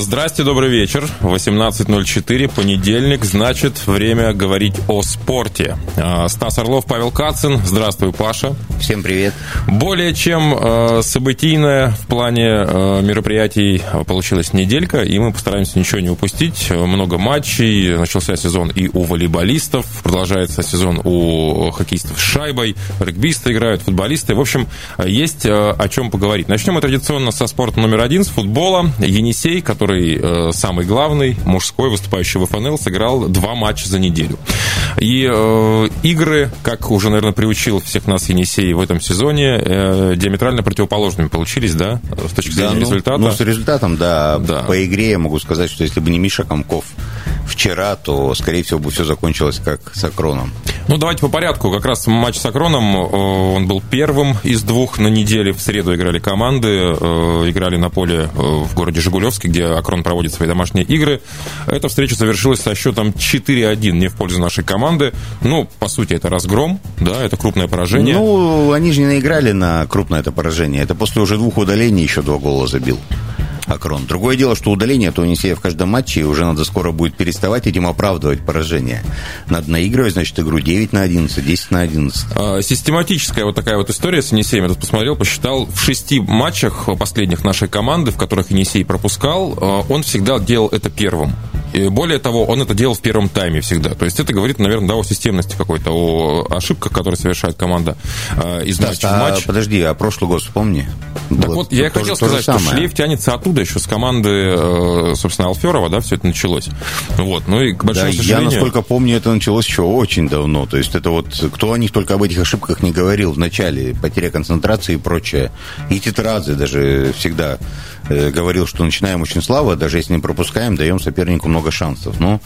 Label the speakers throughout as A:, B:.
A: Здрасте, добрый вечер. 18.04, понедельник, значит, время говорить о спорте. А, Стас Орлов, Павел Кацин. Здравствуй, Паша.
B: Всем привет.
A: Более чем э, событийная в плане э, мероприятий получилась неделька, и мы постараемся ничего не упустить. Много матчей, начался сезон и у волейболистов, продолжается сезон у хоккеистов с шайбой, регбисты играют, футболисты. В общем, есть о чем поговорить. Начнем мы традиционно со спорта номер один, с футбола. Енисей, который который э, самый главный, мужской, выступающий в ФНЛ, сыграл два матча за неделю. И э, игры, как уже, наверное, приучил всех нас Енисей в этом сезоне, э, диаметрально противоположными получились, да, с точки зрения
B: да, ну,
A: результата?
B: Ну, с результатом, да. да. По игре я могу сказать, что если бы не Миша Комков вчера, то, скорее всего, бы все закончилось как с Акроном.
A: Ну, давайте по порядку. Как раз матч с Акроном, э, он был первым из двух на неделе. В среду играли команды, э, играли на поле э, в городе Жигулевске, где Акрон проводит свои домашние игры. Эта встреча завершилась со счетом 4-1 не в пользу нашей команды. Ну, по сути, это разгром, да, это крупное поражение.
B: Ну, они же не наиграли на крупное это поражение. Это после уже двух удалений еще два гола забил. Акрон. Другое дело, что удаление то Енисея в каждом матче, и уже надо скоро будет переставать этим оправдывать поражение. Надо наигрывать, значит, игру 9 на 11, 10 на 11.
A: А, систематическая вот такая вот история с Енисеем. Я тут посмотрел, посчитал, в шести матчах последних нашей команды, в которых Енисей пропускал, а, он всегда делал это первым. И более того, он это делал в первом тайме всегда. То есть это говорит, наверное, да, о системности какой-то, о ошибках, которые совершает команда э, из матча
B: в
A: матч.
B: Подожди, а прошлый год вспомни.
A: Так Было вот, я хотел сказать, что шлейф тянется оттуда, еще с команды, э, собственно, Алферова, да, все это началось. Вот, ну и к большому
B: да,
A: сожалению...
B: Я, насколько помню, это началось еще очень давно. То есть это вот, кто о них только об этих ошибках не говорил в начале, потеря концентрации и прочее. И тетрадзе даже всегда Э, говорил, что начинаем очень слабо, даже если не пропускаем, даем сопернику много шансов. Но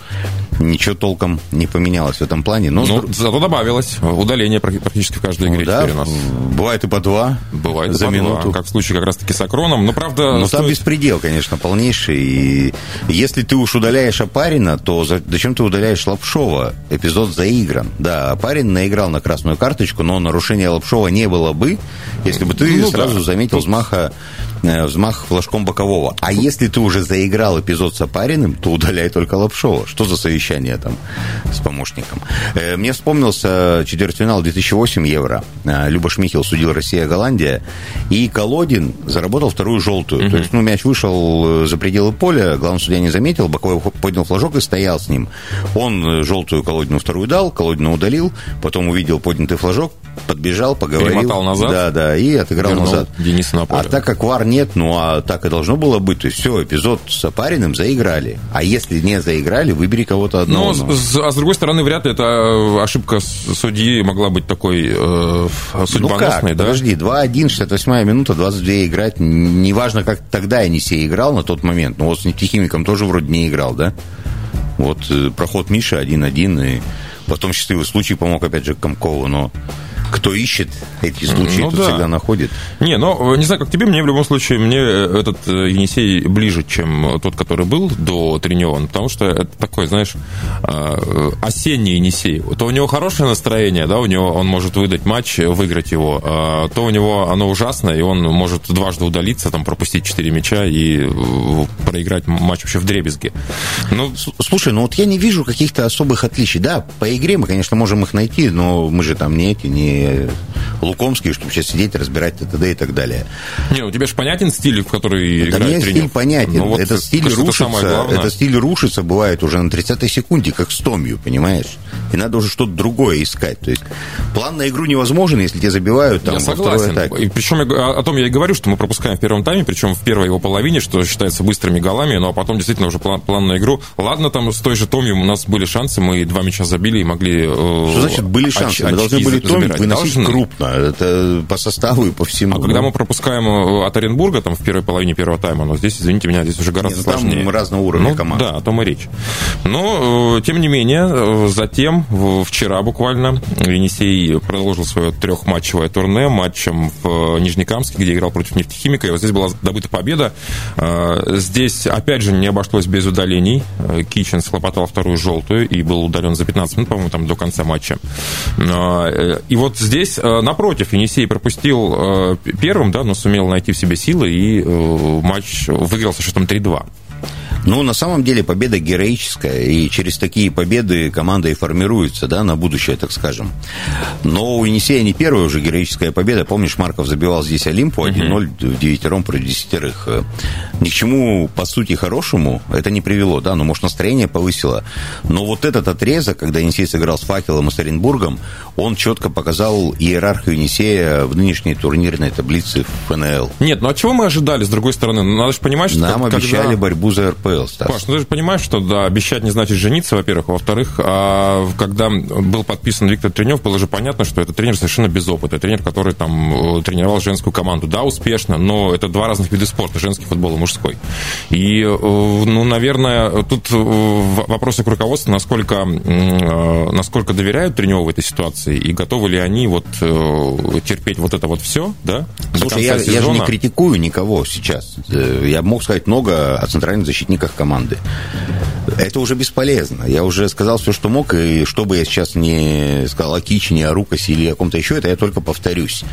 B: ничего толком не поменялось в этом плане. Но
A: ну, зато добавилось удаление практически в каждой игре
B: ну, да, теперь у нас. Бывает и по два.
A: Бывает
B: за
A: по
B: минуту.
A: Два, как в случае как раз-таки с Акроном. Но правда...
B: Но стоит... там беспредел, конечно, полнейший. И если ты уж удаляешь Апарина, то зачем ты удаляешь Лапшова? Эпизод заигран. Да, Апарин наиграл на красную карточку, но нарушения Лапшова не было бы, если бы ты ну, сразу да. заметил взмаха Э, взмах флажком бокового. А если ты уже заиграл эпизод с Апариным, то удаляй только Лапшова. Что за совещание там с помощником? Э, мне вспомнился четвертьфинал 2008 Евро. Э, Люба Шмихел судил Россия-Голландия. И Колодин заработал вторую желтую. Угу. То есть, ну, мяч вышел за пределы поля, главный судья не заметил, боковой поднял флажок и стоял с ним. Он желтую Колодину вторую дал, Колодину удалил, потом увидел поднятый флажок, подбежал, поговорил.
A: Перемотал назад.
B: Да, да, и отыграл
A: Вернул
B: назад.
A: Дениса на поле.
B: А так как ВАР нет, ну а так и должно было быть. То есть все, эпизод с Апариным заиграли. А если не заиграли, выбери кого-то одного.
A: Ну, а с другой стороны, вряд ли это э, ошибка судьи могла быть такой э, судьбоносной, ну как? да?
B: Подожди, 2-1, 68 минута, 22 играть. Неважно, как тогда Енисей играл на тот момент. Но вот с нефтехимиком тоже вроде не играл, да? Вот э, проход Миши 1-1, и потом счастливый случай помог опять же Комкову, но кто ищет эти случаи, ну, тот да. всегда находит.
A: Не, ну, не знаю, как тебе, мне в любом случае, мне этот э, Енисей ближе, чем тот, который был до Трениона, потому что это такой, знаешь, э, осенний Енисей. То у него хорошее настроение, да, у него он может выдать матч, выиграть его, а то у него оно ужасное, и он может дважды удалиться, там, пропустить 4 мяча и э, проиграть матч вообще в дребезге.
B: Ну, слушай, ну вот я не вижу каких-то особых отличий. Да, по игре мы, конечно, можем их найти, но мы же там не эти, не Лукомский, чтобы сейчас сидеть, разбирать ТТД и так далее.
A: Не, у тебя же понятен стиль, в который
B: да
A: играет
B: стиль понятен. Ну, вот этот стиль рушится, этот стиль рушится, бывает уже на 30-й секунде, как с Томью, понимаешь? И надо уже что-то другое искать. То есть план на игру невозможен, если тебе забивают там
A: я согласен. И причем я, о том я и говорю, что мы пропускаем в первом тайме, причем в первой его половине, что считается быстрыми голами, ну а потом действительно уже план, план на игру. Ладно, там с той же Томью у нас были шансы, мы два мяча забили и могли...
B: Э, что значит были шансы? Мы должны были Томью выносить должны. крупно. Это по составу и по всему.
A: А когда мы пропускаем э, от Оренбурга, там, в первой половине первого тайма, но здесь, извините меня, здесь уже гораздо не, ну, сложнее.
B: Там разного уровня
A: ну,
B: команд.
A: Да, о том и речь. Но, э, тем не менее, э, вчера буквально, Енисей продолжил свое трехматчевое турне матчем в Нижнекамске, где играл против нефтехимика, и вот здесь была добыта победа. Здесь, опять же, не обошлось без удалений. Кичен схлопотал вторую желтую и был удален за 15 минут, по-моему, там до конца матча. И вот здесь, напротив, Енисей пропустил э, первым, да, но сумел найти в себе силы и э, матч выиграл со счетом 3-2.
B: Ну, на самом деле, победа героическая, и через такие победы команда и формируется, да, на будущее, так скажем. Но у Енисея не первая уже героическая победа. Помнишь, Марков забивал здесь Олимпу 1-0 в девятером против десятерых. Ни к чему, по сути, хорошему это не привело, да, ну, может, настроение повысило. Но вот этот отрезок, когда Енисей сыграл с Факелом и с Оренбургом, он четко показал иерархию Енисея в нынешней турнирной таблице в ФНЛ.
A: Нет, ну а чего мы ожидали, с другой стороны? Надо же понимать, что...
B: Нам
A: когда...
B: обещали борьбу за РПЛ, Стас.
A: Паш, ну ты же понимаешь, что да, обещать не значит жениться, во-первых. Во-вторых, а, когда был подписан Виктор Тренев, было же понятно, что это тренер совершенно без опыта. Тренер, который там э, тренировал женскую команду. Да, успешно, но это два разных вида спорта, женский футбол и мужской. И, э, ну, наверное, тут э, вопросы к руководству, насколько, насколько доверяют Треневу в этой ситуации, и готовы ли они вот терпеть вот это вот все, да?
B: Слушай, я, я же не критикую никого сейчас. Я мог сказать много о центральных защитниках команды. Это уже бесполезно. Я уже сказал все, что мог, и что бы я сейчас не сказал о Кичине, о Рукосе или о ком-то еще, это я только повторюсь.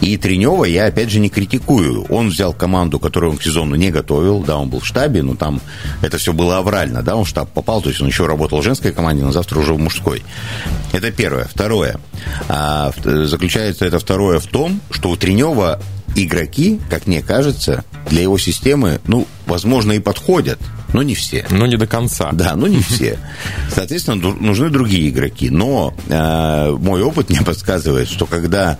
B: И Тренева я, опять же, не критикую. Он взял команду, которую он к сезону не готовил, да, он был в штабе, но там это все было аврально, да, он в штаб попал, то есть он еще работал в женской команде, но завтра уже в мужской. Это первое. Второе. А, заключается это второе в том, что у Тренева игроки, как мне кажется, для его системы, ну, возможно, и подходят, но не все.
A: Но не до конца.
B: Да, но не все. Соответственно, нужны другие игроки. Но э, мой опыт мне подсказывает, что когда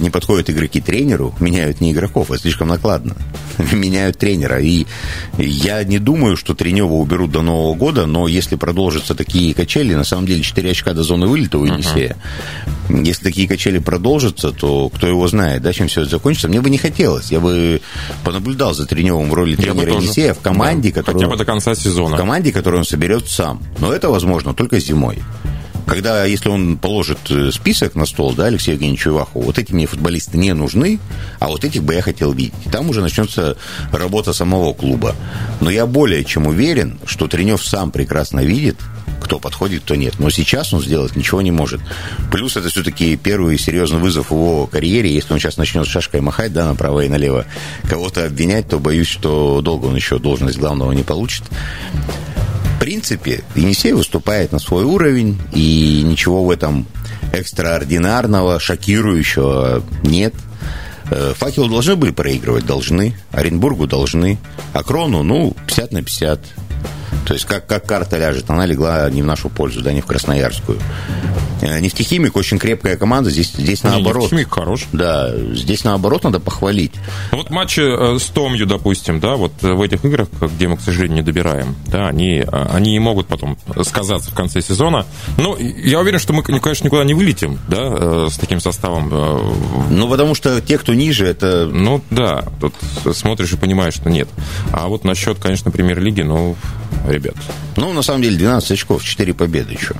B: не подходят игроки тренеру, меняют не игроков, это слишком накладно. меняют тренера. И я не думаю, что Тренева уберут до Нового года, но если продолжатся такие качели, на самом деле 4 очка до зоны вылета у Енисея, uh-huh. если такие качели продолжатся, то кто его знает, да, чем все это закончится. Мне бы не хотелось. Я бы понаблюдал за Треневым в роли тренера Енисея в команде, да, которую...
A: Хотя бы до конца сезона.
B: В команде, которую он соберет сам. Но это возможно только зимой. Когда, если он положит э, список на стол, да, Алексею Евгеньевичу Ивахову, вот эти мне футболисты не нужны, а вот этих бы я хотел видеть. Там уже начнется работа самого клуба. Но я более чем уверен, что Тренев сам прекрасно видит, кто подходит, кто нет. Но сейчас он сделать ничего не может. Плюс это все-таки первый серьезный вызов его карьере. Если он сейчас начнет шашкой махать, да, направо и налево, кого-то обвинять, то боюсь, что долго он еще должность главного не получит принципе, Енисей выступает на свой уровень, и ничего в этом экстраординарного, шокирующего нет. Э, Факелу должны были проигрывать, должны. Оренбургу должны. А Крону, ну, 50 на 50. То есть как, как карта ляжет, она легла не в нашу пользу, да, не в Красноярскую. Э, Нефтехимик очень крепкая команда, здесь, здесь не, наоборот.
A: Нефтехимик хорош.
B: Да, здесь наоборот надо похвалить.
A: Вот матчи э, с Томью, допустим, да, вот в этих играх, где мы, к сожалению, не добираем, да, они, э, они и могут потом сказаться в конце сезона. Но я уверен, что мы, конечно, никуда не вылетим, да, с таким составом.
B: Ну, потому что те, кто ниже, это...
A: Ну, да, тут смотришь и понимаешь, что нет. А вот насчет, конечно, премьер-лиги, ну, ребят.
B: Ну, на самом деле, 12 очков, 4 победы еще.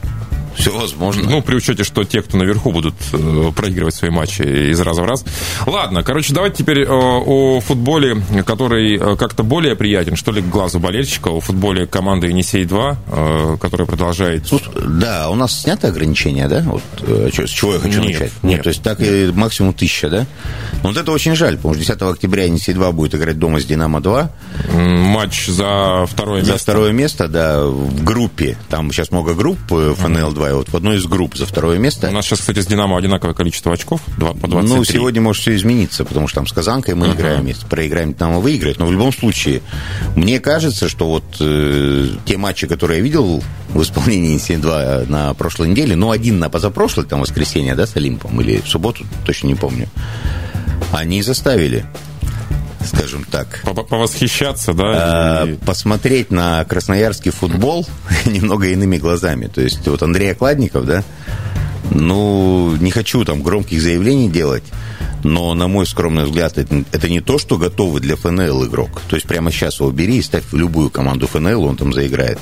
B: Все возможно.
A: Ну, при учете, что те, кто наверху будут э, проигрывать свои матчи из раза в раз. Ладно, короче, давайте теперь э, о футболе, который э, как-то более приятен, что ли, к глазу болельщика, о футболе команды Енисей-2, которая продолжает...
B: Да, у нас снято ограничение, да? Вот, с чего я хочу
A: нет,
B: начать?
A: Нет, нет,
B: то есть так и максимум тысяча, да? Вот это очень жаль, потому что 10 октября Енисей-2 будет играть дома с Динамо-2.
A: Матч за второе место.
B: За второе место, да, в группе. Там сейчас много групп ФНЛ-2, Николаева вот в одной из групп за второе место.
A: У нас сейчас, кстати, с «Динамо» одинаковое количество очков, 2, по 23.
B: Ну, сегодня может все измениться, потому что там с «Казанкой» мы uh-huh. играем, если проиграем, «Динамо» выиграет. Но в любом случае, мне кажется, что вот э, те матчи, которые я видел в исполнении 7-2 на прошлой неделе, ну, один на позапрошлой, там, воскресенье, да, с Олимпом, или в субботу, точно не помню, они заставили скажем так.
A: Повосхищаться, да?
B: И... Посмотреть на красноярский футбол немного иными глазами. То есть вот Андрей Окладников, да, ну, не хочу там громких заявлений делать, но, на мой скромный взгляд, это, это не то, что готовый для ФНЛ игрок. То есть прямо сейчас его бери и ставь в любую команду ФНЛ, он там заиграет.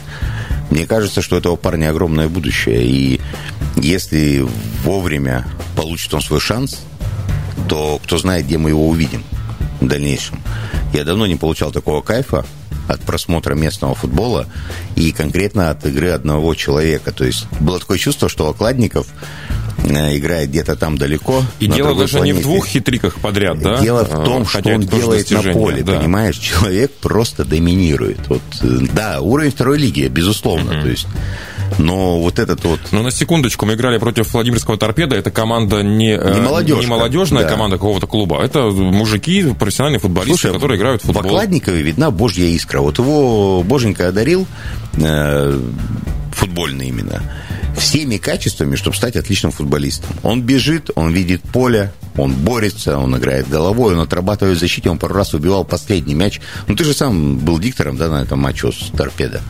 B: Мне кажется, что у этого парня огромное будущее. И если вовремя получит он свой шанс, то кто знает, где мы его увидим в дальнейшем. Я давно не получал такого кайфа от просмотра местного футбола и конкретно от игры одного человека. То есть было такое чувство, что Окладников э, играет где-то там далеко.
A: И дело даже планете. не в двух хитриках подряд, да?
B: Дело в том, Хотя что он делает на поле, да. понимаешь? Человек просто доминирует. Вот, да, уровень второй лиги, безусловно. Mm-hmm. То есть но вот этот вот...
A: Но на секундочку, мы играли против Владимирского торпеда. Это команда не,
B: э, не, молодежка,
A: не молодежная да. команда какого-то клуба. Это мужики, профессиональные футболисты, Слушай, которые играют в футбол.
B: В Окладникове видна божья искра. Вот его боженька одарил э, футбольно именно всеми качествами, чтобы стать отличным футболистом. Он бежит, он видит поле, он борется, он играет головой, он отрабатывает в защите, он пару раз убивал последний мяч. Ну, ты же сам был диктором, да, на этом матче с торпедо.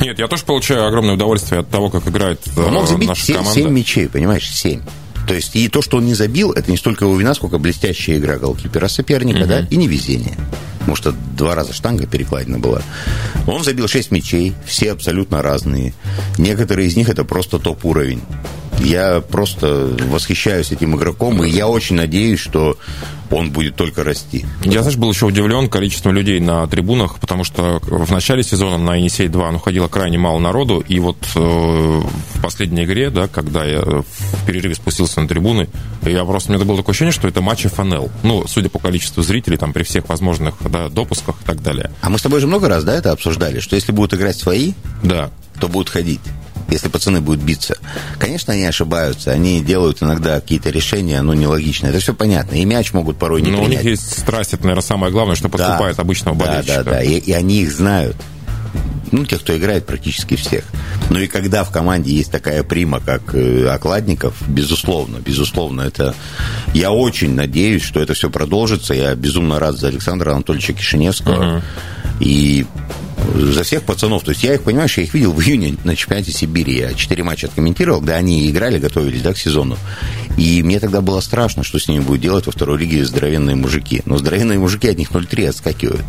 A: Нет, я тоже получаю огромное удовольствие от того, как играет
B: он мог забить наша 7, команда. 7 мячей, понимаешь, 7. То есть и то, что он не забил, это не столько его вина, сколько блестящая игра голкипера соперника, угу. да, и невезение. Может, два раза штанга перекладина была. Он забил 6 мячей, все абсолютно разные. Некоторые из них это просто топ-уровень. Я просто восхищаюсь этим игроком, и я очень надеюсь, что он будет только расти.
A: Я, знаешь, был еще удивлен количеством людей на трибунах, потому что в начале сезона на Енисей-2 ну, ходило крайне мало народу, и вот э, в последней игре, да, когда я в перерыве спустился на трибуны, я просто, у меня было такое ощущение, что это матч ФНЛ. Ну, судя по количеству зрителей, там, при всех возможных да, допусках и так далее.
B: А мы с тобой же много раз, да, это обсуждали, что если будут играть свои,
A: да.
B: то будут ходить если пацаны будут биться. Конечно, они ошибаются, они делают иногда какие-то решения, ну, нелогичные. Это все понятно. И мяч могут порой не
A: Но
B: принять.
A: у них есть страсть, это, наверное, самое главное, что поступает да, обычного болельщика.
B: Да, да, да. И, и они их знают. Ну, тех, кто играет, практически всех. Ну и когда в команде есть такая прима, как э, Окладников, безусловно, безусловно, это... Я очень надеюсь, что это все продолжится. Я безумно рад за Александра Анатольевича Кишиневского. Uh-huh. И за всех пацанов. То есть я их, понимаешь, я их видел в июне на чемпионате Сибири. Я четыре матча откомментировал, когда они играли, готовились да, к сезону. И мне тогда было страшно, что с ними будет делать во второй лиге здоровенные мужики. Но здоровенные мужики от них 0-3 отскакивают.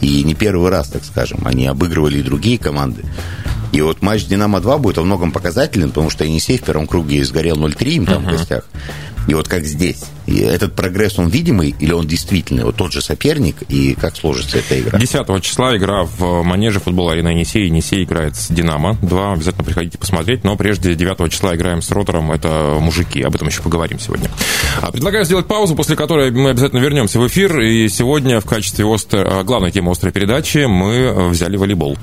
B: И не первый раз, так скажем. Они обыгрывали и другие команды. И вот матч «Динамо-2» будет во многом показательным, потому что Енисей в первом круге сгорел 0-3 им там uh-huh. в гостях. И вот как здесь. И этот прогресс, он видимый или он действительный? Вот тот же соперник, и как сложится эта игра?
A: 10 числа игра в манеже футбола арена Енисей. Енисей играет с Динамо. Два, обязательно приходите посмотреть. Но прежде 9 числа играем с Ротором. Это мужики. Об этом еще поговорим сегодня. А предлагаю сделать паузу, после которой мы обязательно вернемся в эфир. И сегодня в качестве остро... главной темы острой передачи мы взяли волейбол.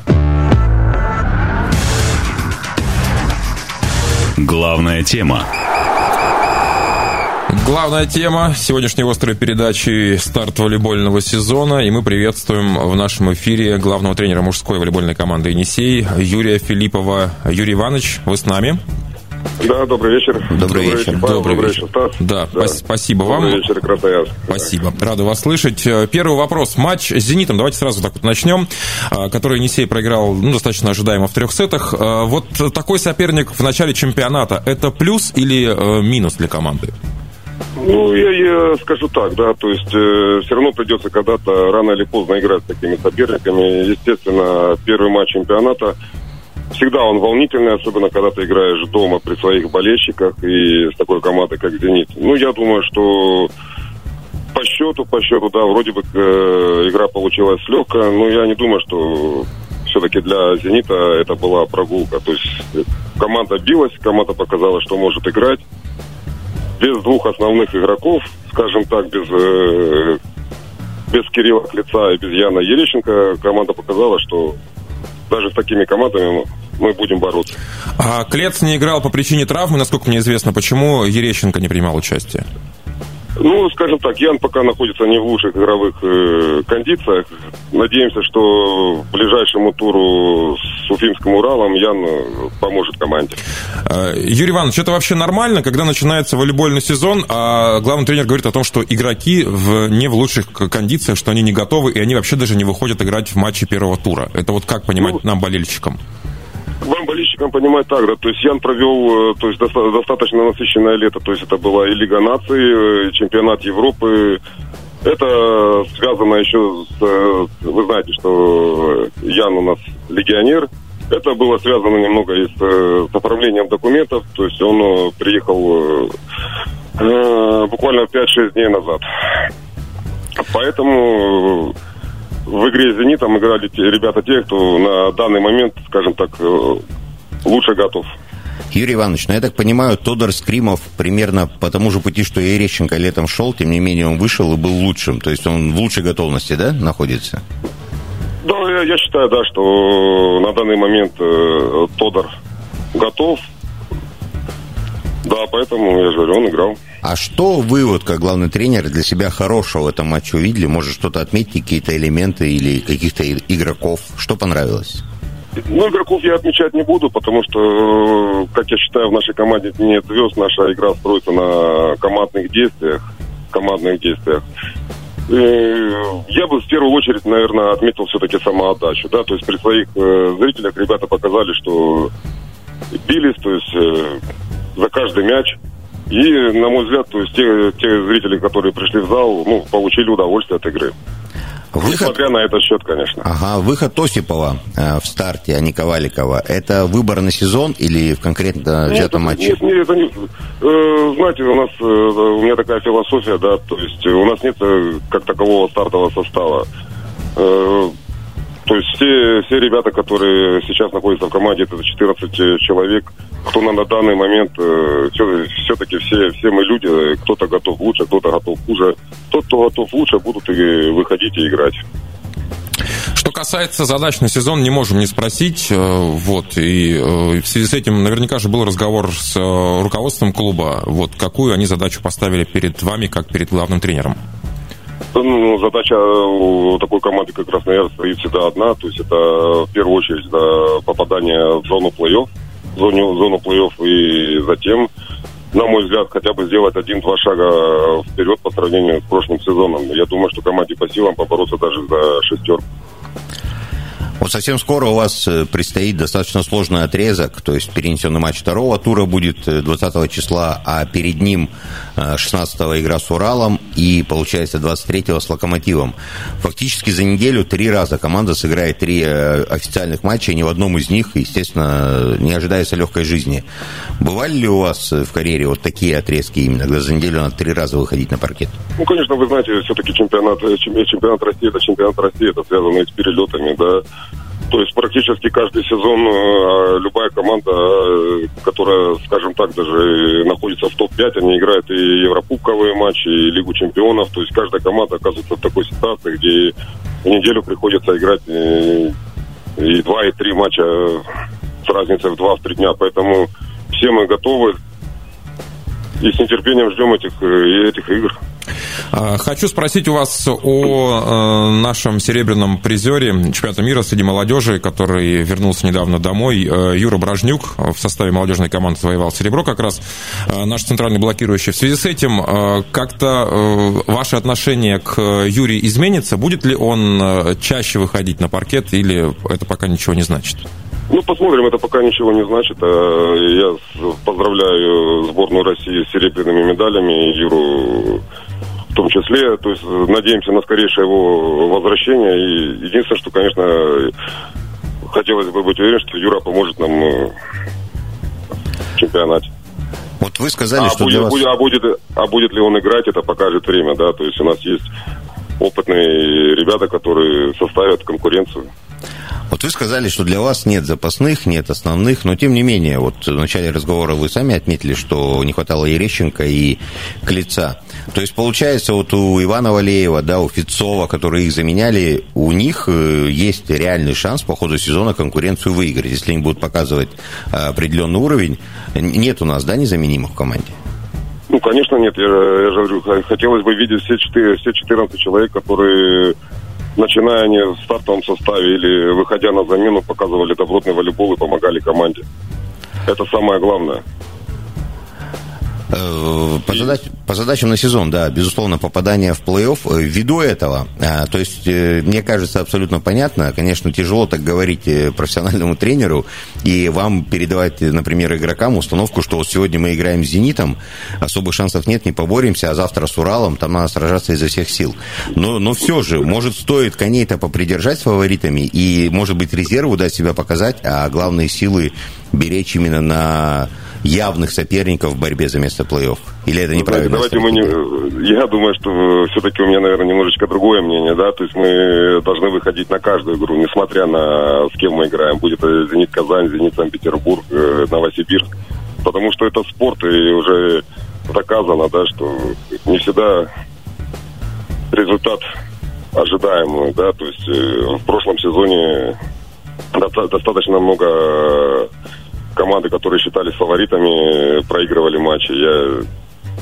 C: Главная тема.
A: Главная тема сегодняшней острой передачи – старт волейбольного сезона. И мы приветствуем в нашем эфире главного тренера мужской волейбольной команды «Енисей» Юрия Филиппова. Юрий Иванович, вы с нами?
D: Да, добрый вечер.
B: Добрый, добрый вечер.
A: вечер. Добрый, добрый вечер, Стас. Да, да. спасибо
D: добрый
A: вам.
D: Добрый вечер, Красноярск.
A: Спасибо. Рада вас слышать. Э, первый вопрос. Матч с «Зенитом». Давайте сразу так вот начнем. Э, который Енисей проиграл ну, достаточно ожидаемо в трех сетах. Э, вот такой соперник в начале чемпионата – это плюс или минус для команды?
D: Ну, я, я скажу так, да, то есть э, все равно придется когда-то рано или поздно играть с такими соперниками. Естественно, первый матч чемпионата всегда он волнительный, особенно когда ты играешь дома при своих болельщиках и с такой командой, как «Зенит». Ну, я думаю, что по счету, по счету, да, вроде бы э, игра получилась легкая, но я не думаю, что все-таки для «Зенита» это была прогулка. То есть команда билась, команда показала, что может играть без двух основных игроков, скажем так, без, э, без Кирилла Клеца и без Яна Ерещенко, команда показала, что даже с такими командами мы будем бороться.
A: А Клец не играл по причине травмы, насколько мне известно. Почему Ерещенко не принимал участие?
D: Ну, скажем так, Ян пока находится не в лучших игровых э, кондициях. Надеемся, что в ближайшему туру с Уфимским Уралом Ян э, поможет команде.
A: Э, Юрий Иванович, это вообще нормально, когда начинается волейбольный сезон, а главный тренер говорит о том, что игроки в, не в лучших кондициях, что они не готовы, и они вообще даже не выходят играть в матче первого тура. Это вот как понимать ну, нам, болельщикам?
D: Вам, болельщикам, понимать так, да, то есть Ян провел, э, то есть достаточно насыщенное лето, то есть это была и Лига наций, и э, чемпионат Европы, это связано еще с, э, вы знаете, что Ян у нас легионер, это было связано немного и с, с оформлением документов, то есть он приехал э, буквально 5-6 дней назад. Поэтому в игре с «Зенитом» играли те, ребята те, кто на данный момент, скажем так, э, лучше готов.
B: Юрий Иванович, ну я так понимаю, Тодор Скримов примерно по тому же пути, что и Ерещенко летом шел, тем не менее он вышел и был лучшим. То есть он в лучшей готовности, да, находится?
D: Да, я, я считаю, да, что на данный момент э, Тодор готов. Да, поэтому, я же говорю, он играл.
B: А что вы, вот как главный тренер, для себя хорошего в этом матче увидели? Может, что-то отметить, какие-то элементы или каких-то игроков? Что понравилось?
D: Ну, игроков я отмечать не буду, потому что, э, как я считаю, в нашей команде нет звезд. Наша игра строится на командных действиях. Командных действиях. Я бы в первую очередь, наверное, отметил все-таки самоотдачу. Да? То есть при своих э, зрителях ребята показали, что бились, то есть э, за каждый мяч. И, на мой взгляд, то есть те, те зрители, которые пришли в зал, ну, получили удовольствие от игры. Выход... Несмотря на этот счет, конечно.
B: Ага, выход Осипова э, в старте, а не Коваликова, это выбор на сезон или в конкретно взятом
D: нет,
B: матче?
D: Нет, нет, это не... Э, знаете, у нас, э, у меня такая философия, да, то есть у нас нет э, как такового стартового состава. Э, то есть все, все ребята, которые сейчас находятся в команде, это 14 человек, кто на, на данный момент, э, все, все-таки все, все мы люди, кто-то готов лучше, кто-то готов хуже. Тот, кто готов лучше, будут и выходить и играть.
A: Что касается задач на сезон, не можем не спросить. Э, вот, и э, в связи с этим наверняка же был разговор с э, руководством клуба. Вот, какую они задачу поставили перед вами, как перед главным тренером?
D: Ну, задача у такой команды, как Красноярск, стоит всегда одна. То есть это в первую очередь да, попадание в зону плей-офф, в зону, в зону плей-офф и затем, на мой взгляд, хотя бы сделать один-два шага вперед по сравнению с прошлым сезоном. Я думаю, что команде по силам побороться даже за шестерку.
B: Вот совсем скоро у вас э, предстоит достаточно сложный отрезок, то есть перенесенный матч второго тура будет 20 э, числа, а перед ним 16 э, игра с Уралом и, получается, 23 с Локомотивом. Фактически за неделю три раза команда сыграет три официальных матча, и ни в одном из них, естественно, не ожидается легкой жизни. Бывали ли у вас в карьере вот такие отрезки именно, когда за неделю надо три раза выходить на паркет?
D: Ну, конечно, вы знаете, все-таки чемпионат, чемпионат России, это чемпионат России, это связано с перелетами, да, то есть практически каждый сезон э, любая команда, э, которая, скажем так, даже находится в топ-5, они играют и еврокубковые матчи, и Лигу чемпионов. То есть каждая команда оказывается в такой ситуации, где в неделю приходится играть и, э, и два, и три матча с разницей в два-три дня. Поэтому все мы готовы и с нетерпением ждем этих, этих игр.
A: А, хочу спросить у вас о э, нашем серебряном призере чемпионата мира среди молодежи, который вернулся недавно домой. Э, Юра Бражнюк в составе молодежной команды завоевал серебро как раз. Э, наш центральный блокирующий. В связи с этим как-то ваше отношение к Юрию изменится? Будет ли он чаще выходить на паркет или это пока ничего не значит?
D: Ну, посмотрим, это пока ничего не значит. Я поздравляю сборную России с серебряными медалями. Юру том числе. То есть надеемся на скорейшее его возвращение. И единственное, что, конечно, хотелось бы быть уверен, что Юра поможет нам э, в чемпионате.
B: Вот вы сказали,
D: а
B: что
D: будет,
B: для вас...
D: будет, а, будет, а будет ли он играть, это покажет время, да. То есть у нас есть опытные ребята, которые составят конкуренцию.
B: Вот вы сказали, что для вас нет запасных, нет основных, но тем не менее, вот в начале разговора вы сами отметили, что не хватало Ерещенко и Клица. То есть, получается, вот у Ивана Валеева, да, у Фицова, которые их заменяли, у них э, есть реальный шанс по ходу сезона конкуренцию выиграть, если они будут показывать э, определенный уровень. Нет у нас, да, незаменимых в команде?
D: Ну, конечно, нет. Я, я же говорю, хотелось бы видеть все, 4, все 14 человек, которые начиная они в стартовом составе или выходя на замену, показывали добротный волейбол и помогали команде. Это самое главное.
B: Э, по, задач, по задачам на сезон, да, безусловно, попадание в плей-офф. Э, ввиду этого, а, то есть, э, мне кажется, абсолютно понятно, конечно, тяжело так говорить профессиональному тренеру и вам передавать, например, игрокам установку, что вот сегодня мы играем с «Зенитом», особых шансов нет, не поборемся, а завтра с «Уралом», там надо сражаться изо всех сил. Но, но все же, может, стоит коней-то попридержать с фаворитами и, может быть, резерву дать себя показать, а главные силы беречь именно на явных соперников в борьбе за место плей-офф? Или это неправильно?
D: Давайте мы не... Я думаю, что все-таки у меня, наверное, немножечко другое мнение, да, то есть мы должны выходить на каждую игру, несмотря на с кем мы играем, будет «Зенит Казань», «Зенит Санкт-Петербург», э, «Новосибирск». Потому что это спорт, и уже доказано, да, что не всегда результат ожидаемый, да, то есть э, в прошлом сезоне достаточно много команды, которые считались фаворитами, проигрывали матчи. Я...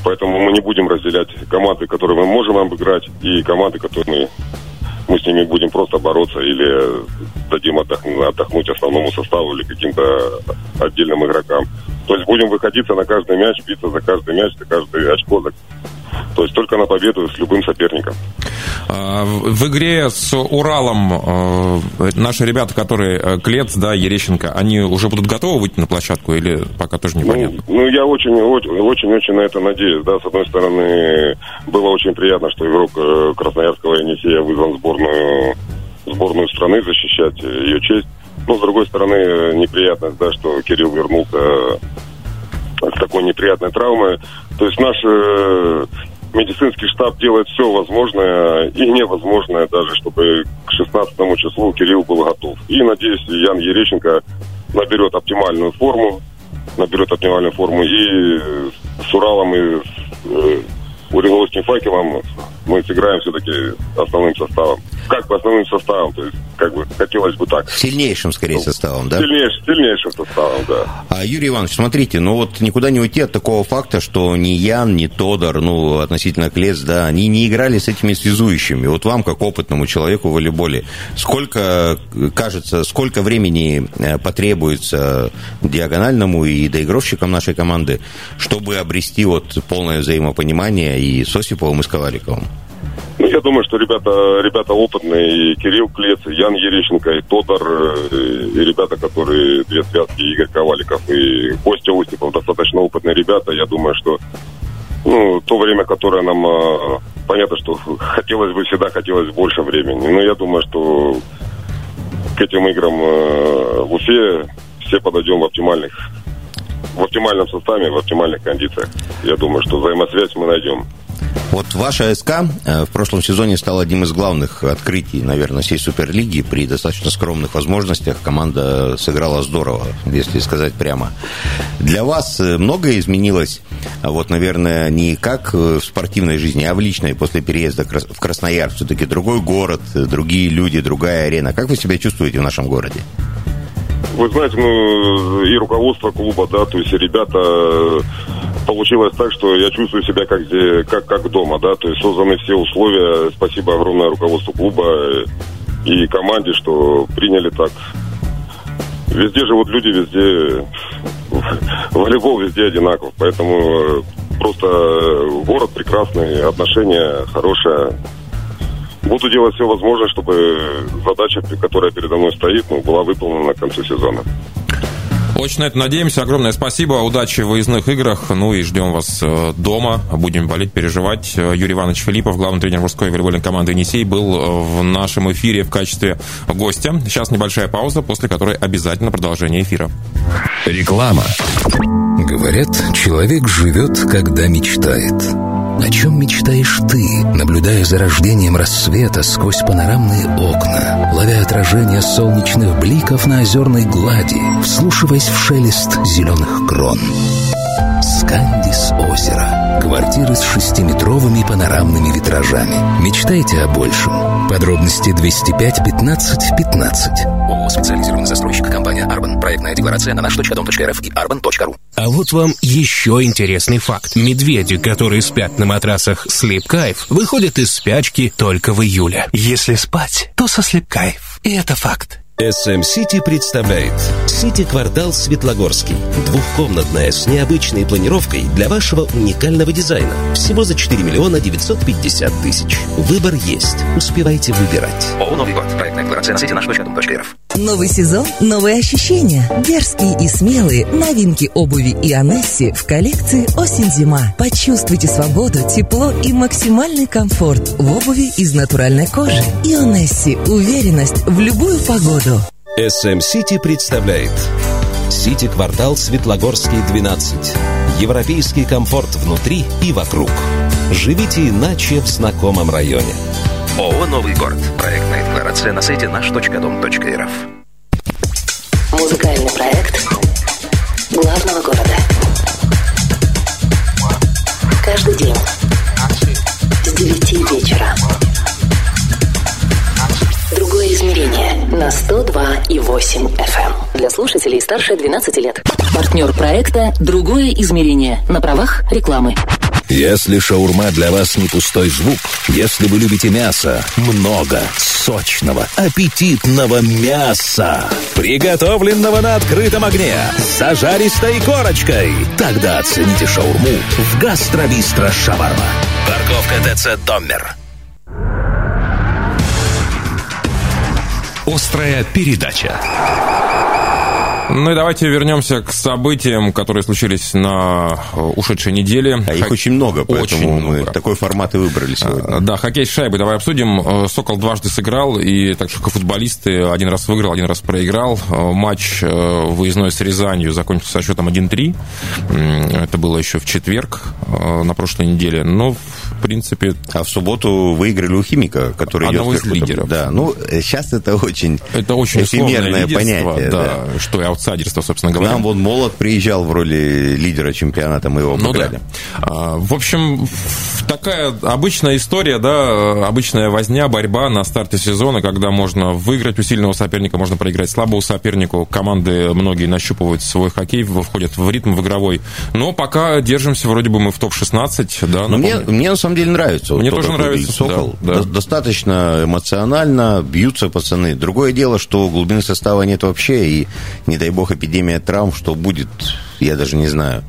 D: Поэтому мы не будем разделять команды, которые мы можем обыграть, и команды, которые мы мы с ними будем просто бороться или дадим отдохнуть, отдохнуть основному составу или каким-то отдельным игрокам. То есть будем выходиться на каждый мяч, биться за каждый мяч, за каждое очко. То есть только на победу с любым соперником.
A: А, в игре с Уралом э, наши ребята, которые э, Клец, да, Ерещенко, они уже будут готовы выйти на площадку или пока тоже непонятно?
D: Ну, ну я очень, очень, очень на это надеюсь. Да, с одной стороны, было очень приятно, что игрок э, Красноярского Енисея вызван в сборную, сборную страны защищать ее честь. Но, с другой стороны, неприятность, да, что Кирилл вернулся с такой неприятной травмой. То есть наш медицинский штаб делает все возможное и невозможное даже, чтобы к 16 числу Кирилл был готов. И, надеюсь, Ян Ерещенко наберет оптимальную форму, наберет оптимальную форму и с Уралом, и с э, Уриловским факелом мы сыграем все-таки основным составом. Как бы основным составом, то есть как бы хотелось бы так.
B: Сильнейшим, скорее, составом, да?
D: Сильнейшим, сильнейшим составом, да.
B: А, Юрий Иванович, смотрите, ну вот никуда не уйти от такого факта, что ни Ян, ни Тодор, ну, относительно Клец, да, они не играли с этими связующими. Вот вам, как опытному человеку в волейболе, сколько, кажется, сколько времени э, потребуется диагональному и доигровщикам нашей команды, чтобы обрести вот полное взаимопонимание и с Осиповым, и с Коваликовым?
D: Ну, я думаю, что ребята, ребята опытные, и Кирилл Клец, и Ян Ерещенко, и Тодор, э, и ребята, которые две связки, Игорь Коваликов и Костя Устиков, достаточно опытные ребята. Я думаю, что ну, то время, которое нам, э, понятно, что хотелось бы, всегда хотелось больше времени. Но я думаю, что к этим играм э, в Уфе все подойдем в оптимальных в оптимальном составе, в оптимальных кондициях. Я думаю, что взаимосвязь мы найдем.
B: Вот ваша СК э, в прошлом сезоне стала одним из главных открытий, наверное, всей Суперлиги. При достаточно скромных возможностях команда сыграла здорово, если сказать прямо. Для вас э, многое изменилось, вот, наверное, не как в спортивной жизни, а в личной после переезда в Краснояр. Все-таки другой город, другие люди, другая арена. Как вы себя чувствуете в нашем городе?
D: Вы знаете, ну, и руководство клуба, да, то есть ребята получилось так, что я чувствую себя как, как, как дома, да, то есть созданы все условия. Спасибо огромное руководству клуба и команде, что приняли так. Везде живут люди, везде волейбол везде одинаков, поэтому э, просто город прекрасный, отношения хорошие. Буду делать все возможное, чтобы задача, которая передо мной стоит, ну, была выполнена к концу сезона.
A: Очень на это надеемся. Огромное спасибо. Удачи в выездных играх. Ну и ждем вас э, дома. Будем болеть, переживать. Э, Юрий Иванович Филиппов, главный тренер мужской волейбольной команды «Енисей», был э, в нашем эфире в качестве гостя. Сейчас небольшая пауза, после которой обязательно продолжение эфира.
C: Реклама.
E: Говорят, человек живет, когда мечтает. О чем мечтаешь ты, наблюдая за рождением рассвета сквозь панорамные окна, ловя отражение солнечных бликов на озерной глади, вслушиваясь в шелест зеленых крон? Скандис озеро. Квартиры с шестиметровыми панорамными витражами. Мечтайте о большем. Подробности 205 15 15. ООО «Специализированный застройщик». Компания «Арбан». Проектная декларация на наш.дом.рф и arban.ru.
F: А вот вам еще интересный факт. Медведи, которые спят на матрасах Sleep Кайф, выходят из спячки только в июле. Если спать, то со Sleep Кайф. И это факт.
G: SM City представляет Сити-квартал Светлогорский. Двухкомнатная с необычной планировкой для вашего уникального дизайна. Всего за 4 миллиона 950 тысяч. Выбор есть. Успевайте выбирать.
E: ООО «Новый год». Проектная декларация на сайте наш.дом.рф.
H: Новый сезон, новые ощущения. Дерзкие и смелые новинки обуви и Анесси в коллекции «Осень-зима». Почувствуйте свободу, тепло и максимальный комфорт в обуви из натуральной кожи. Ионесси – уверенность в любую погоду.
G: SM City представляет Сити-квартал Светлогорский, 12. Европейский комфорт внутри и вокруг. Живите иначе в знакомом районе.
E: ООО «Новый город». Проектная декларация на сайте наш.дом.рф.
I: Музыкальный проект главного города. Каждый день с 9 вечера. Другое измерение на 102,8 FM. Эм. Для слушателей старше 12 лет. Партнер проекта «Другое измерение» на правах рекламы.
E: Если шаурма для вас не пустой звук, если вы любите мясо, много, сочного, аппетитного мяса, приготовленного на открытом огне, с зажаристой корочкой, тогда оцените шаурму в Гастробистро Шаварма. Парковка ТЦ «Доммер».
C: Острая передача.
A: Ну и давайте вернемся к событиям, которые случились на э, ушедшей неделе.
B: А их очень много, поэтому
A: Очень
B: мы
A: много.
B: такой формат и выбрали сегодня.
A: А, Да, хоккей с шайбой давай обсудим. Э, Сокол дважды сыграл, и так же, как и футболисты, один раз выиграл, один раз проиграл. Э, Матч выездной с Рязанью закончился со счетом 1-3. М, Это было еще в четверг на прошлой неделе. Но, в принципе,
B: А в субботу выиграли у Химика, который
A: Одного
B: идет
A: из
B: вверху.
A: лидеров.
B: Да, ну, сейчас это очень
A: это очень
B: эфемерное понятие.
A: да, что и аутсайдерство, собственно говоря.
B: нам вот Молот приезжал в роли лидера чемпионата, мы его
A: Ну да.
B: обыграли.
A: А, В общем, такая обычная история, да, обычная возня, борьба на старте сезона, когда можно выиграть у сильного соперника, можно проиграть слабому сопернику. Команды многие нащупывают свой хоккей, входят в ритм в игровой. Но пока держимся, вроде бы мы в топ-16, да.
B: Мне,
A: напомню.
B: мне на самом деле нравится. вот
A: Мне
B: то,
A: тоже нравится,
B: Сокол.
A: да, да.
B: До- Достаточно эмоционально, бьются пацаны. Другое дело, что глубины состава нет вообще, и не дай бог эпидемия травм, что будет, я даже не знаю.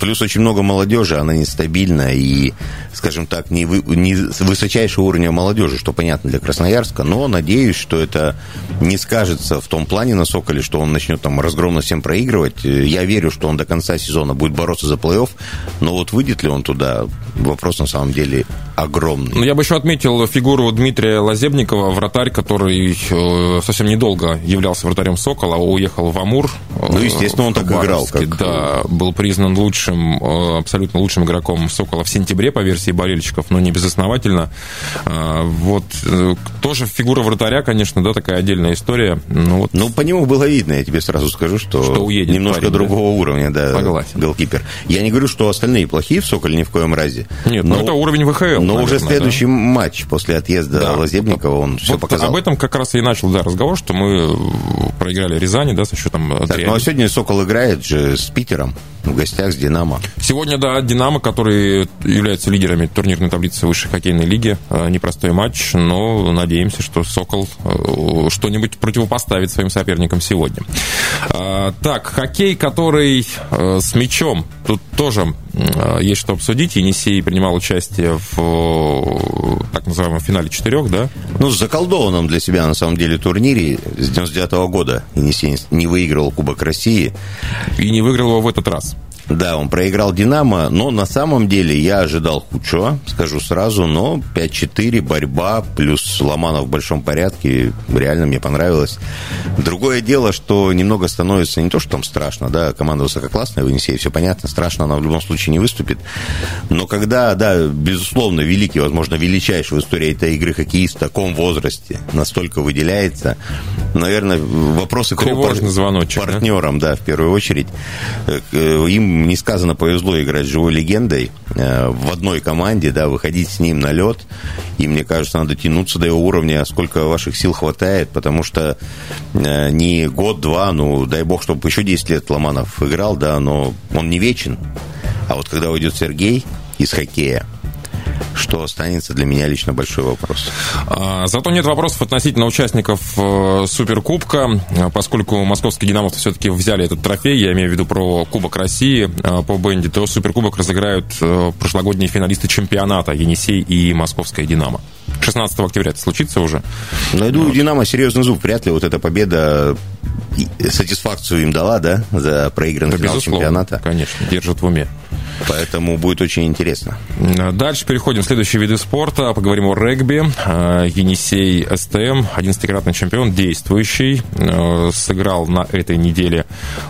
B: Плюс очень много молодежи, она нестабильна, и, скажем так, не, вы- не высочайшего уровня молодежи, что понятно для Красноярска, но надеюсь, что это не скажется в том плане на Соколе, что он начнет там разгромно всем проигрывать. Я верю, что он до конца сезона будет бороться за плей-офф, но вот выйдет ли он туда, вопрос на самом деле огромный.
A: Ну, я бы еще отметил фигуру Дмитрия Лазебникова, вратарь, который э, совсем недолго являлся вратарем Сокола, уехал в Амур.
B: Ну, естественно, он так играл, как-
A: Да, был признан лучшим, э, абсолютно лучшим игроком Сокола в сентябре, по версии болельщиков, но не безосновательно. Вот, э, тоже фигура вратаря, конечно, да, такая отдельная история. Ну, вот,
B: Ну, по нему было видно, я тебе сразу скажу, что,
A: Что уедет
B: немножко
A: парень, да?
B: другого уровня, да,
A: Согласен.
B: голкипер. Я не говорю, что остальные плохие в Соколе ни в коем разе.
A: Нет, ну, это уровень ВХЛ,
B: Но уже
A: наверное,
B: следующий матч после отъезда
A: Да.
B: Лазебникова, он все
A: вот
B: показал.
A: об этом как раз и начал да, разговор, что мы проиграли Рязани, да, со счетом э,
B: Так,
A: 3-1.
B: ну а сегодня Сокол играет же с Питером в гостях с Динамо.
A: Сегодня, да, «Динамо», которые являются лидерами турнирной таблицы высшей хоккейной лиги. Э, Непростой матч, но надеемся, что «Сокол» э, что-нибудь противопоставит своим соперникам сегодня. А, Так, хоккей, который э, с мячом. Тут тоже э, есть что обсудить. Енисей принимал участие в э, так называемом финале четырех, да?
B: Ну, с заколдованном для себя, на самом деле, турнире с 99 года Енисей не выигрывал Кубок России.
A: И не выиграл его в этот раз.
B: Да, он проиграл «Динамо», но на самом деле я ожидал худшего, скажу сразу, но 5-4, борьба, плюс Ломанов в большом порядке, реально мне понравилось. Другое дело, что немного становится не то, что там страшно, да, команда высококлассная в Енисее, все понятно, страшно она в любом случае не выступит, но когда, да, безусловно, великий, возможно, величайший в истории этой игры хоккеист в таком возрасте настолько выделяется, наверное, вопросы к его
A: звоночек, да?
B: партнерам, да, в первую очередь. Э, Им несказанно повезло играть с живой легендой э, в одной команде, да, выходить с ним на лед. И мне кажется, надо тянуться до его уровня, сколько ваших сил хватает, потому что э, не год-два, ну, дай бог, чтобы еще 10 лет Ломанов играл, да, но он не вечен. А вот когда уйдет Сергей из хоккея, что останется для меня лично большой вопрос.
A: А, Зато нет вопросов относительно участников э, Суперкубка, а, поскольку московские «Динамовцы» все-таки взяли этот трофей, я имею в виду про Кубок России э, по бенди, то Суперкубок разыграют э, прошлогодние финалисты чемпионата «Енисей» и «Московская Динамо». 16 октября это случится уже.
B: Но я думаю, Динамо серьезный зуб. Вряд ли вот эта победа сатисфакцию им дала, да, за проигранный
A: Да,
B: финал чемпионата.
A: конечно, держат в уме.
B: Поэтому будет очень интересно.
A: Дальше переходим в следующие виды спорта. Поговорим о регби. Э, Енисей СТМ, 11-кратный чемпион, действующий, э, сыграл на этой неделе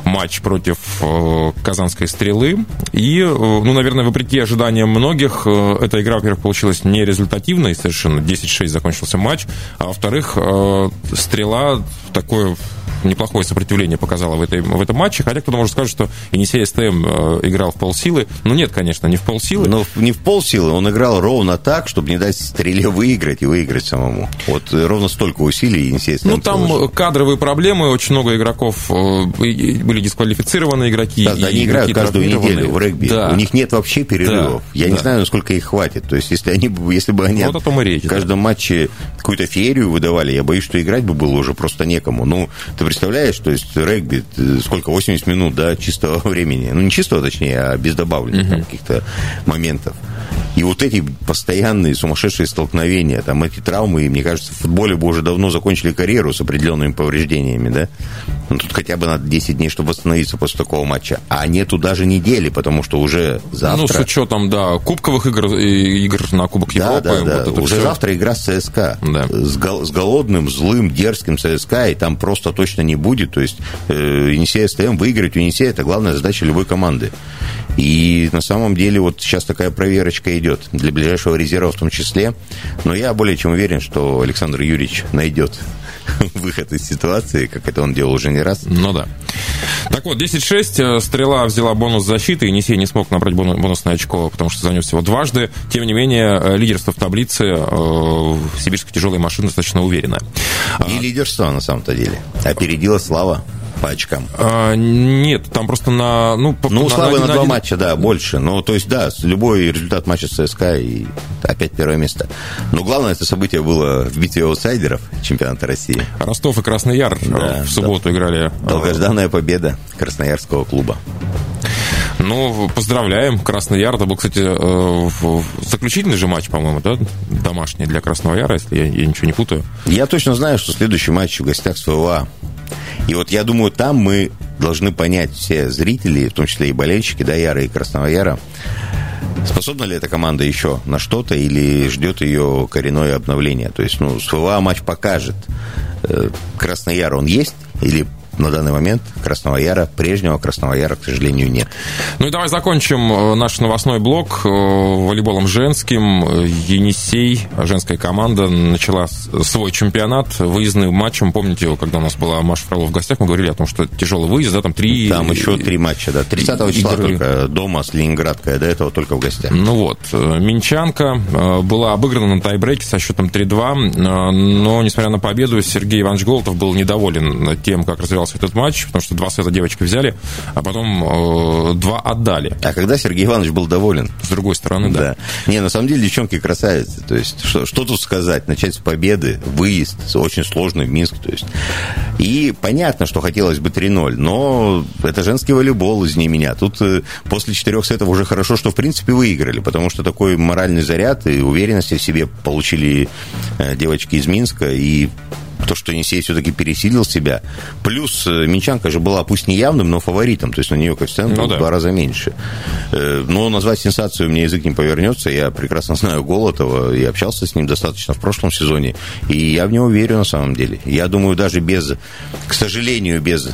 A: матч против э, Казанской стрелы. И, э, ну, наверное, вопреки ожиданиям многих, э, эта игра, во-первых, получилась нерезультативной совершенно. 10-6 закончился матч. А во-вторых, э, стрела такое неплохое сопротивление показала в, этой, в этом матче. Хотя кто-то может сказать, что Енисей СТМ э, играл в полсилы. Ну нет, конечно, не в полсилы.
B: Но не в полсилы, он играл ровно так, чтобы не дать стреле выиграть и выиграть самому. Вот э, ровно столько усилий Енисей СТМ
A: Ну там
B: приложил.
A: кадровые проблемы, очень много игроков э, были дисквалифицированы игроки.
B: Да, да, они играют каждую неделю в регби.
A: Да.
B: У них нет вообще перерывов.
A: Да,
B: Я не
A: да.
B: знаю, насколько их хватит. То есть, если, они, если бы они
A: Вот о том и речь,
B: в каждом матче какую-то феерию выдавали, я боюсь, что играть бы было уже просто некому. Ну, ты представляешь, то есть регби, сколько, 80 минут, да, чистого времени. Ну, не чистого, точнее, а без добавленных там каких-то моментов. И вот эти постоянные сумасшедшие столкновения, там эти травмы, мне кажется, в футболе бы уже давно закончили карьеру с определенными повреждениями, да? Ну, тут хотя бы надо 10 дней, чтобы восстановиться после такого матча. А нету даже недели, потому
A: Ну,
B: уже завтра...
A: Ну, с учетом, да, кубковых игр, игр на Кубок
B: Да,
A: Европы.
B: да, да.
A: вот
B: Уже
A: всё.
B: завтра игра с ЦСКА.
A: Да.
B: С, гол- с голодным, злым, дерзким ЦСКА, и там просто точно не будет. То есть э, Енисей СТМ, выиграть у Енисея – это главная задача любой команды. И на самом деле вот сейчас такая проверочка идет для ближайшего резерва в том числе. Но я более чем уверен, что Александр Юрьевич найдет выход из ситуации, как это он делал уже не раз.
A: Ну да. Так вот, 10-6. э, Стрела взяла бонус защиты. Енисей не смог набрать бону- бонусное очко, потому что занес его дважды. Тем не менее, э, лидерство в таблице э, сибирской тяжелой машины достаточно уверенное.
B: И лидерство на самом-то деле. Опередила Слава по очкам.
A: А, нет, там просто на... Ну,
B: Ну, у Славы на,
A: один-
B: два матча, да, больше. Ну, то есть, да, любой результат матча с ЦСКА и опять первое место. Но главное это событие было в битве аутсайдеров чемпионата России.
A: Ростов и Красный Яр э,
B: Да,
A: в субботу играли. э,
B: Долгожданная победа Красноярского клуба.
A: Ну, поздравляем, Красный Яр. Это был, кстати, э, заключительный же матч, по-моему, да, домашний для Красного Яра, если я, я ничего не путаю.
B: Я точно знаю, что следующий матч в гостях с. И вот я думаю, там мы должны понять все зрители, в том числе и болельщики, да, Яра и Красного способна ли эта команда еще на что-то или ждет ее коренное обновление. То есть, ну, с матч покажет, э, Красный Яр он есть или на данный момент Красного Яра, прежнего Красного Яра, к сожалению, нет.
A: Ну и давай закончим э, наш новостной блок э, волейболом женским. Э, Енисей, женская команда, начала свой чемпионат выездным матчем. Помните, когда у нас была Маша Фролов в гостях, мы говорили о том, что тяжелый выезд, да, там три...
B: Там еще три матча, да. 30 числа
A: игры.
B: только дома с Ленинградкой, а до этого только в гостях.
A: Ну вот, э, Минчанка э, была обыграна на тайбреке со счетом 3-2, э, но, несмотря на победу, Сергей Иванович Голотов был недоволен тем, как развивался этот матч, потому что два сета девочки взяли, а потом э, два отдали.
B: А когда Сергей Иванович был доволен?
A: С другой стороны, да.
B: Да. Не, на самом деле девчонки красавицы. То есть, что, что тут сказать? Начать с победы, выезд, очень сложный в Минск. То есть. И понятно, что хотелось бы 3-0, но это женский волейбол, извини меня. Тут э, после четырех сетов уже хорошо, что в принципе выиграли, потому что такой моральный заряд и уверенность в себе получили э, девочки из Минска. И то, что Енисей все-таки пересилил себя. Плюс э, Минчанка же была, пусть не явным, но фаворитом. То есть на нее коэффициент
A: Ну
B: был
A: да.
B: в два раза меньше. Э, Но назвать сенсацию мне язык не повернется. Я прекрасно знаю Голотова и общался с ним достаточно в прошлом сезоне. И я в него верю на самом деле. Я думаю, даже без, к сожалению, без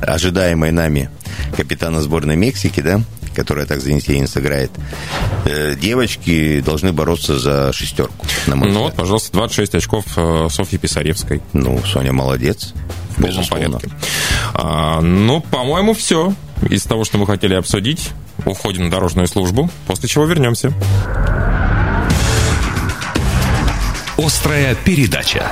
B: ожидаемой нами капитана сборной Мексики, да, которая так за Енисей не сыграет, э, девочки должны бороться за шестерку, на мой
A: Ну
B: взгляд.
A: вот, пожалуйста, 26 очков э, Софьи Писаревской.
B: Ну, Соня молодец.
A: В полном
B: безусловно.
A: порядке. А, ну, по-моему, все из того, что мы хотели обсудить. Уходим на дорожную службу, после чего вернемся.
C: Острая передача.